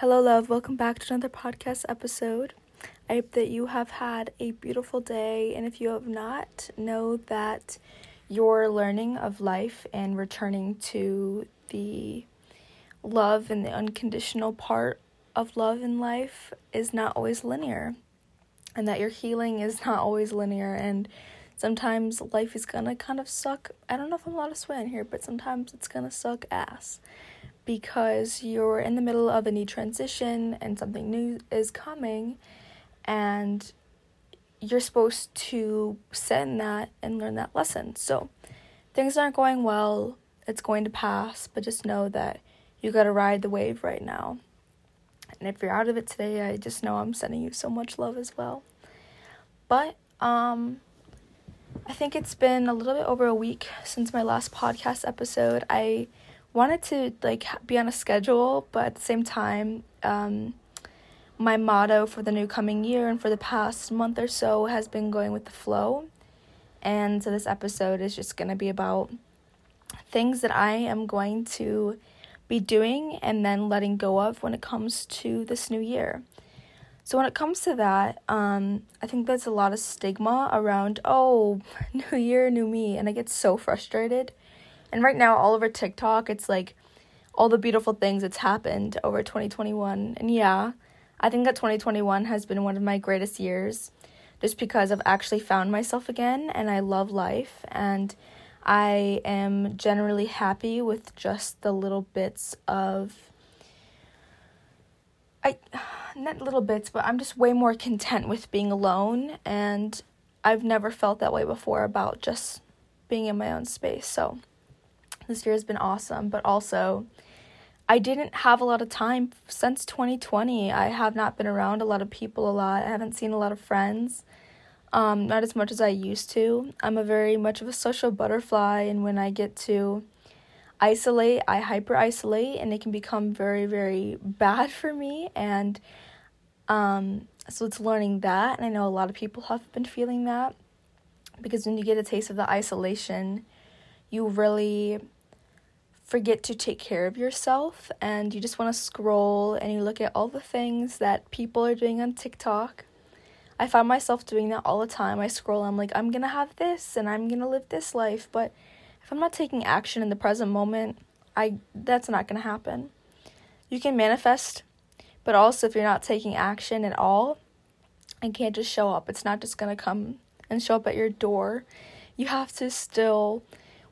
Hello, love. Welcome back to another podcast episode. I hope that you have had a beautiful day, and if you have not, know that your learning of life and returning to the love and the unconditional part of love in life is not always linear, and that your healing is not always linear, and sometimes life is gonna kind of suck. I don't know if I'm allowed to swear in here, but sometimes it's gonna suck ass because you're in the middle of a new transition and something new is coming and you're supposed to sit in that and learn that lesson. So things aren't going well, it's going to pass, but just know that you got to ride the wave right now. And if you're out of it today, I just know I'm sending you so much love as well. But um I think it's been a little bit over a week since my last podcast episode. I wanted to like be on a schedule, but at the same time, um, my motto for the new coming year and for the past month or so has been going with the flow. And so this episode is just going to be about things that I am going to be doing and then letting go of when it comes to this new year. So when it comes to that, um, I think there's a lot of stigma around, oh, new year, new me, and I get so frustrated and right now, all over TikTok, it's like all the beautiful things that's happened over 2021. And yeah, I think that 2021 has been one of my greatest years just because I've actually found myself again and I love life and I am generally happy with just the little bits of I not little bits, but I'm just way more content with being alone and I've never felt that way before about just being in my own space. So, this year has been awesome, but also I didn't have a lot of time since 2020. I have not been around a lot of people a lot. I haven't seen a lot of friends. Um, not as much as I used to. I'm a very much of a social butterfly, and when I get to isolate, I hyper isolate, and it can become very, very bad for me. And um, so it's learning that, and I know a lot of people have been feeling that because when you get a taste of the isolation, you really forget to take care of yourself and you just want to scroll and you look at all the things that people are doing on TikTok. I find myself doing that all the time. I scroll, I'm like, I'm gonna have this and I'm gonna live this life, but if I'm not taking action in the present moment, I that's not gonna happen. You can manifest, but also if you're not taking action at all, and can't just show up. It's not just gonna come and show up at your door. You have to still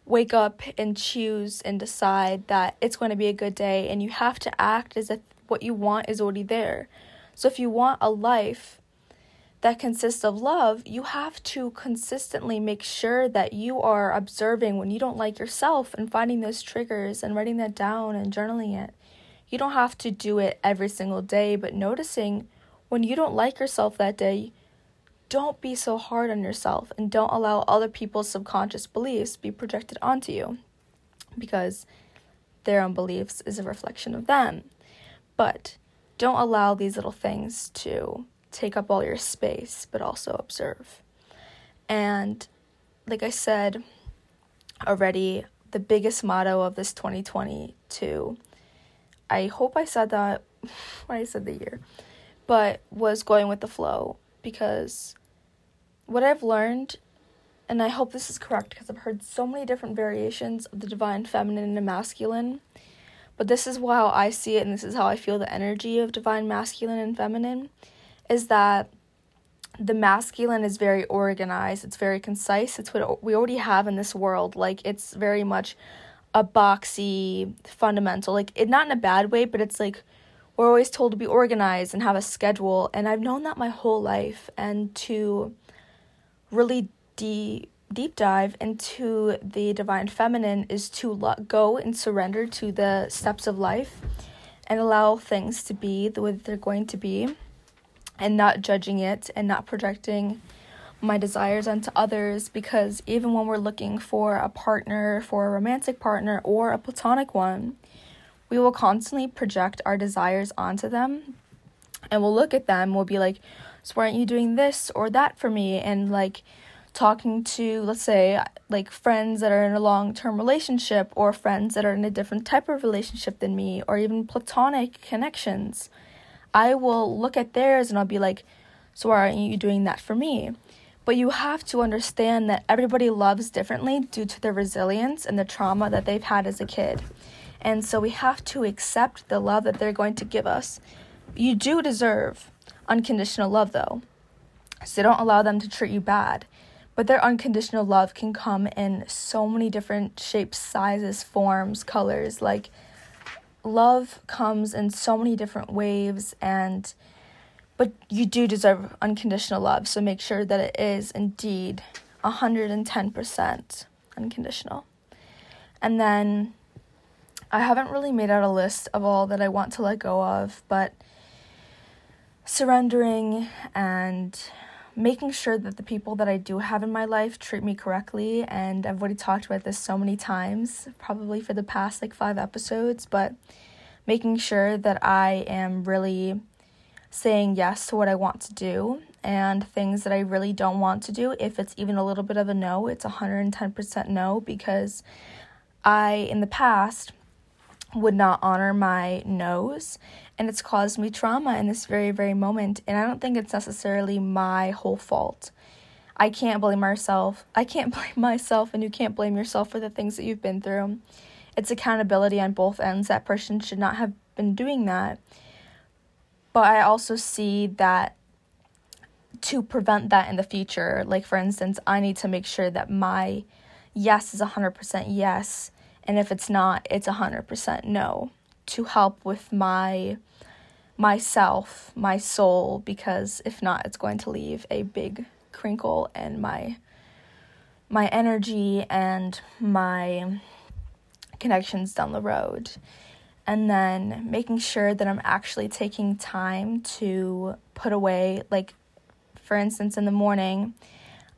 wake up and choose and decide that it's going to be a good day and you have to act as if what you want is already there. So if you want a life that consists of love, you have to consistently make sure that you are observing when you don't like yourself and finding those triggers and writing that down and journaling it. You don't have to do it every single day, but noticing when you don't like yourself that day, don't be so hard on yourself and don't allow other people's subconscious beliefs be projected onto you because their own beliefs is a reflection of them. But don't allow these little things to take up all your space, but also observe. And like I said already, the biggest motto of this 2022, I hope I said that when I said the year, but was going with the flow because what I've learned, and I hope this is correct because I've heard so many different variations of the divine feminine and masculine, but this is how I see it, and this is how I feel the energy of divine masculine and feminine is that the masculine is very organized, it's very concise, it's what we already have in this world. Like, it's very much a boxy fundamental, like, it not in a bad way, but it's like we're always told to be organized and have a schedule, and I've known that my whole life, and to really deep deep dive into the divine feminine is to let go and surrender to the steps of life and allow things to be the way that they're going to be and not judging it and not projecting my desires onto others because even when we're looking for a partner, for a romantic partner or a platonic one, we will constantly project our desires onto them and we'll look at them, we'll be like, so why aren't you doing this or that for me? And like talking to, let's say, like friends that are in a long term relationship or friends that are in a different type of relationship than me, or even platonic connections. I will look at theirs and I'll be like, so why aren't you doing that for me? But you have to understand that everybody loves differently due to their resilience and the trauma that they've had as a kid. And so we have to accept the love that they're going to give us. You do deserve unconditional love, though. So don't allow them to treat you bad. But their unconditional love can come in so many different shapes, sizes, forms, colors. Like, love comes in so many different waves, and but you do deserve unconditional love. So make sure that it is indeed 110% unconditional. And then I haven't really made out a list of all that I want to let go of, but surrendering and making sure that the people that I do have in my life treat me correctly. And I've already talked about this so many times, probably for the past like five episodes, but making sure that I am really saying yes to what I want to do and things that I really don't want to do. If it's even a little bit of a no, it's 110% no because I, in the past, would not honor my nose and it's caused me trauma in this very very moment and i don't think it's necessarily my whole fault. I can't blame myself i can't blame myself and you can't blame yourself for the things that you've been through. It's accountability on both ends. That person should not have been doing that. But i also see that to prevent that in the future like for instance i need to make sure that my yes is 100% yes and if it's not it's 100% no to help with my myself my soul because if not it's going to leave a big crinkle in my my energy and my connections down the road. And then making sure that I'm actually taking time to put away like for instance in the morning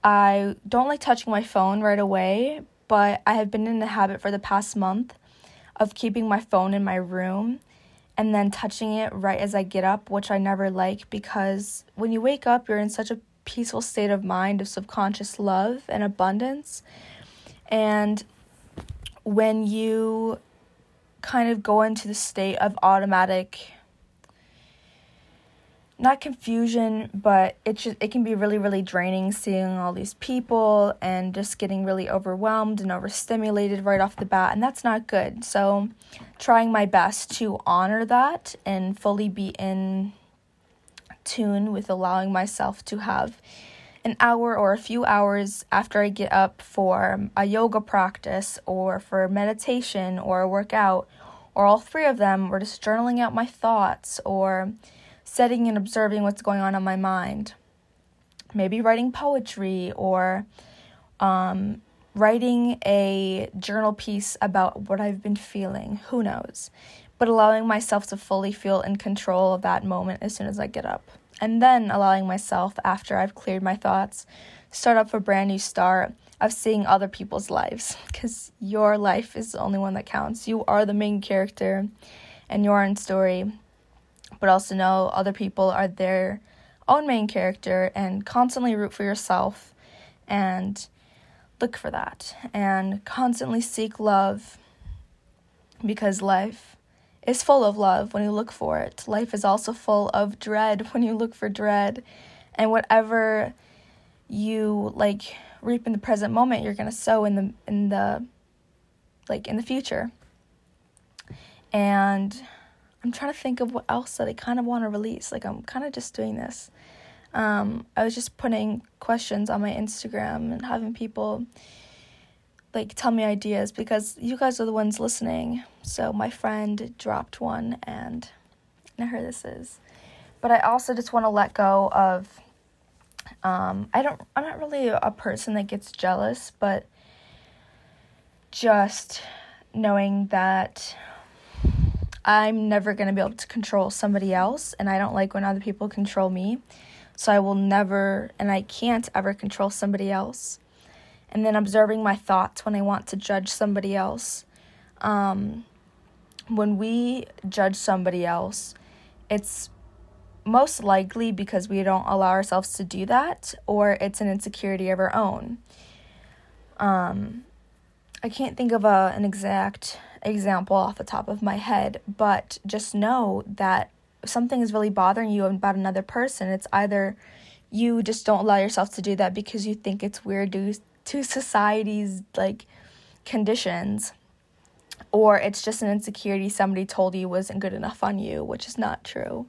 I don't like touching my phone right away but I have been in the habit for the past month of keeping my phone in my room and then touching it right as I get up, which I never like because when you wake up, you're in such a peaceful state of mind of subconscious love and abundance. And when you kind of go into the state of automatic not confusion, but it just it can be really really draining seeing all these people and just getting really overwhelmed and overstimulated right off the bat, and that's not good. So, trying my best to honor that and fully be in tune with allowing myself to have an hour or a few hours after I get up for a yoga practice or for meditation or a workout or all three of them or just journaling out my thoughts or setting and observing what's going on in my mind. Maybe writing poetry or um, writing a journal piece about what I've been feeling. Who knows? But allowing myself to fully feel in control of that moment as soon as I get up. And then allowing myself, after I've cleared my thoughts, start up a brand new start of seeing other people's lives. Because your life is the only one that counts. You are the main character in your own story but also know other people are their own main character and constantly root for yourself and look for that and constantly seek love because life is full of love when you look for it. Life is also full of dread when you look for dread. And whatever you like reap in the present moment, you're going to sow in the in the like in the future. And I'm trying to think of what else that I kind of want to release. Like I'm kind of just doing this. Um, I was just putting questions on my Instagram and having people like tell me ideas because you guys are the ones listening. So my friend dropped one and now here this is. But I also just want to let go of um, I don't I'm not really a person that gets jealous, but just knowing that I'm never going to be able to control somebody else, and I don't like when other people control me. So I will never, and I can't ever control somebody else. And then observing my thoughts when I want to judge somebody else. Um, when we judge somebody else, it's most likely because we don't allow ourselves to do that, or it's an insecurity of our own. Um, I can't think of a, an exact example off the top of my head, but just know that something is really bothering you about another person, it's either you just don't allow yourself to do that because you think it's weird due to society's like conditions or it's just an insecurity somebody told you wasn't good enough on you, which is not true.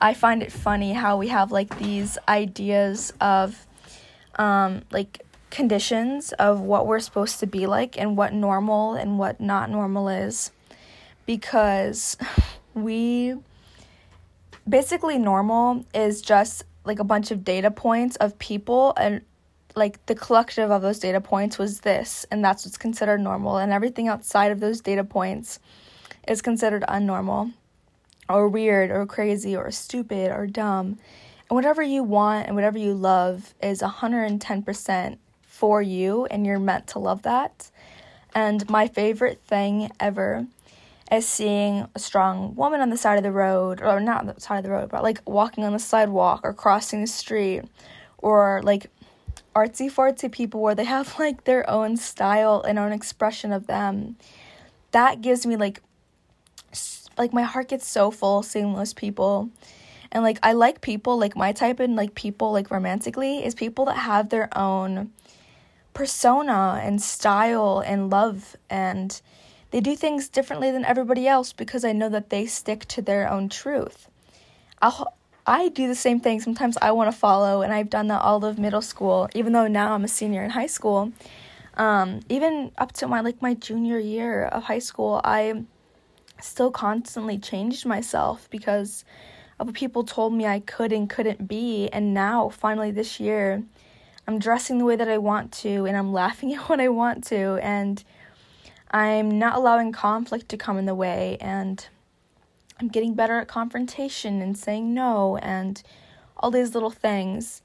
I find it funny how we have like these ideas of um, like conditions of what we're supposed to be like and what normal and what not normal is because we basically normal is just like a bunch of data points of people and like the collective of those data points was this and that's what's considered normal and everything outside of those data points is considered unnormal or weird or crazy or stupid or dumb. And whatever you want and whatever you love is 110% for you, and you're meant to love that. And my favorite thing ever is seeing a strong woman on the side of the road, or not on the side of the road, but like walking on the sidewalk or crossing the street, or like artsy fartsy people where they have like their own style and own expression of them. That gives me like like my heart gets so full seeing those people and like i like people like my type and like people like romantically is people that have their own persona and style and love and they do things differently than everybody else because i know that they stick to their own truth. I'll, i do the same thing. Sometimes i want to follow and i've done that all of middle school even though now i'm a senior in high school. Um, even up to my like my junior year of high school i still constantly changed myself because of what people told me I could and couldn't be. And now, finally, this year, I'm dressing the way that I want to and I'm laughing at what I want to. And I'm not allowing conflict to come in the way. And I'm getting better at confrontation and saying no and all these little things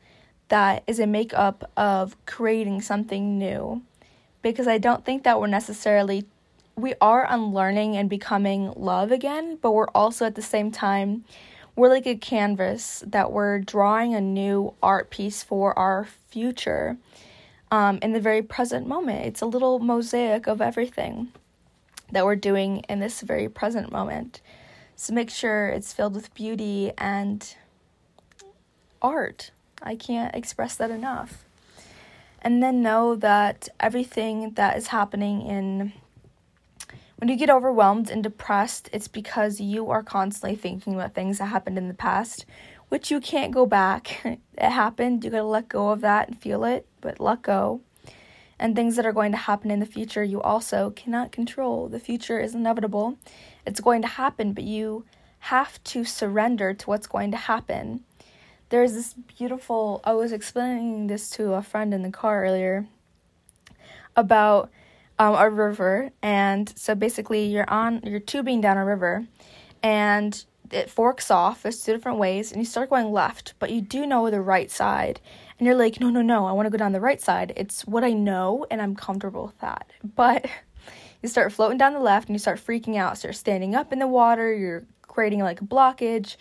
that is a makeup of creating something new. Because I don't think that we're necessarily we are unlearning and becoming love again, but we're also at the same time we're like a canvas that we're drawing a new art piece for our future um, in the very present moment. It's a little mosaic of everything that we're doing in this very present moment. So make sure it's filled with beauty and art. I can't express that enough. And then know that everything that is happening in when you get overwhelmed and depressed, it's because you are constantly thinking about things that happened in the past, which you can't go back. it happened, you gotta let go of that and feel it, but let go. And things that are going to happen in the future, you also cannot control. The future is inevitable, it's going to happen, but you have to surrender to what's going to happen. There's this beautiful, I was explaining this to a friend in the car earlier about um, a river, and so basically you're on you're tubing down a river, and it forks off. There's two different ways, and you start going left, but you do know the right side, and you're like, no, no, no, I want to go down the right side. It's what I know, and I'm comfortable with that. But you start floating down the left, and you start freaking out. So you're standing up in the water. You're creating like a blockage.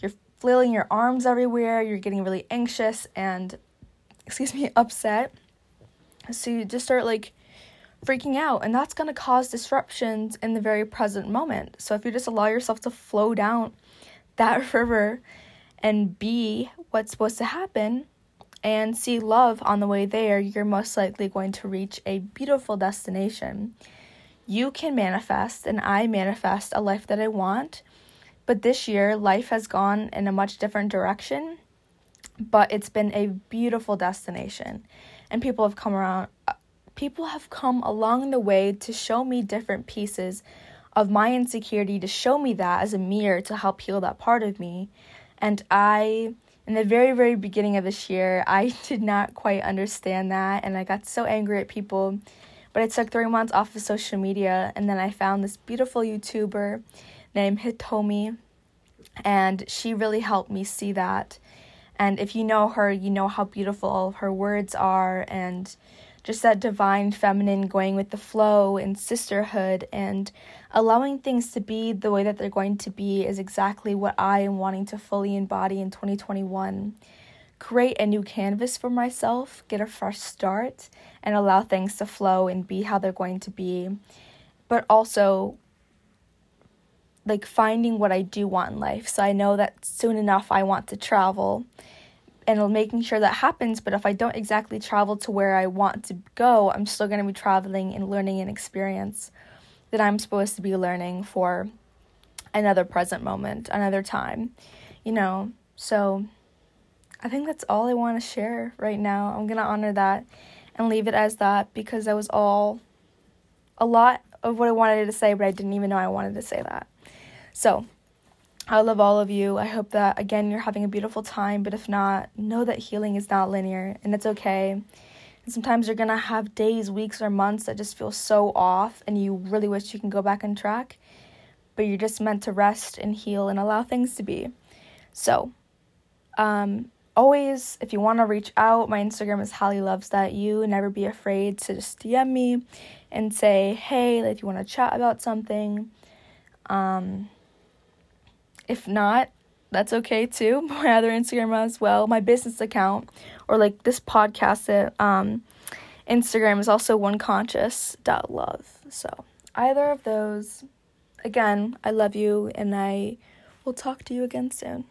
You're flailing your arms everywhere. You're getting really anxious and, excuse me, upset. So you just start like freaking out, and that's going to cause disruptions in the very present moment. So if you just allow yourself to flow down that river and be what's supposed to happen and see love on the way there, you're most likely going to reach a beautiful destination. You can manifest, and I manifest a life that I want. But this year, life has gone in a much different direction, but it's been a beautiful destination. And people have come around, people have come along the way to show me different pieces of my insecurity, to show me that as a mirror to help heal that part of me. And I, in the very, very beginning of this year, I did not quite understand that. And I got so angry at people. But I took three months off of social media. And then I found this beautiful YouTuber named Hitomi. And she really helped me see that. And if you know her, you know how beautiful her words are and just that divine feminine going with the flow and sisterhood and allowing things to be the way that they're going to be is exactly what I am wanting to fully embody in 2021. Create a new canvas for myself, get a fresh start, and allow things to flow and be how they're going to be. But also, like finding what I do want in life. So I know that soon enough I want to travel and making sure that happens. But if I don't exactly travel to where I want to go, I'm still going to be traveling and learning an experience that I'm supposed to be learning for another present moment, another time, you know. So I think that's all I want to share right now. I'm going to honor that and leave it as that because that was all a lot of what I wanted to say, but I didn't even know I wanted to say that. So, I love all of you. I hope that, again, you're having a beautiful time, but if not, know that healing is not linear and it's okay. And sometimes you're gonna have days, weeks, or months that just feel so off and you really wish you can go back on track, but you're just meant to rest and heal and allow things to be. So, um, always, if you want to reach out, my Instagram is Holly Loves That You. Never be afraid to just DM me and say, hey, like, if you want to chat about something. Um, if not, that's okay too. My other Instagram as well, my business account, or like this podcast um, Instagram is also one conscious dot love. So either of those. Again, I love you, and I will talk to you again soon.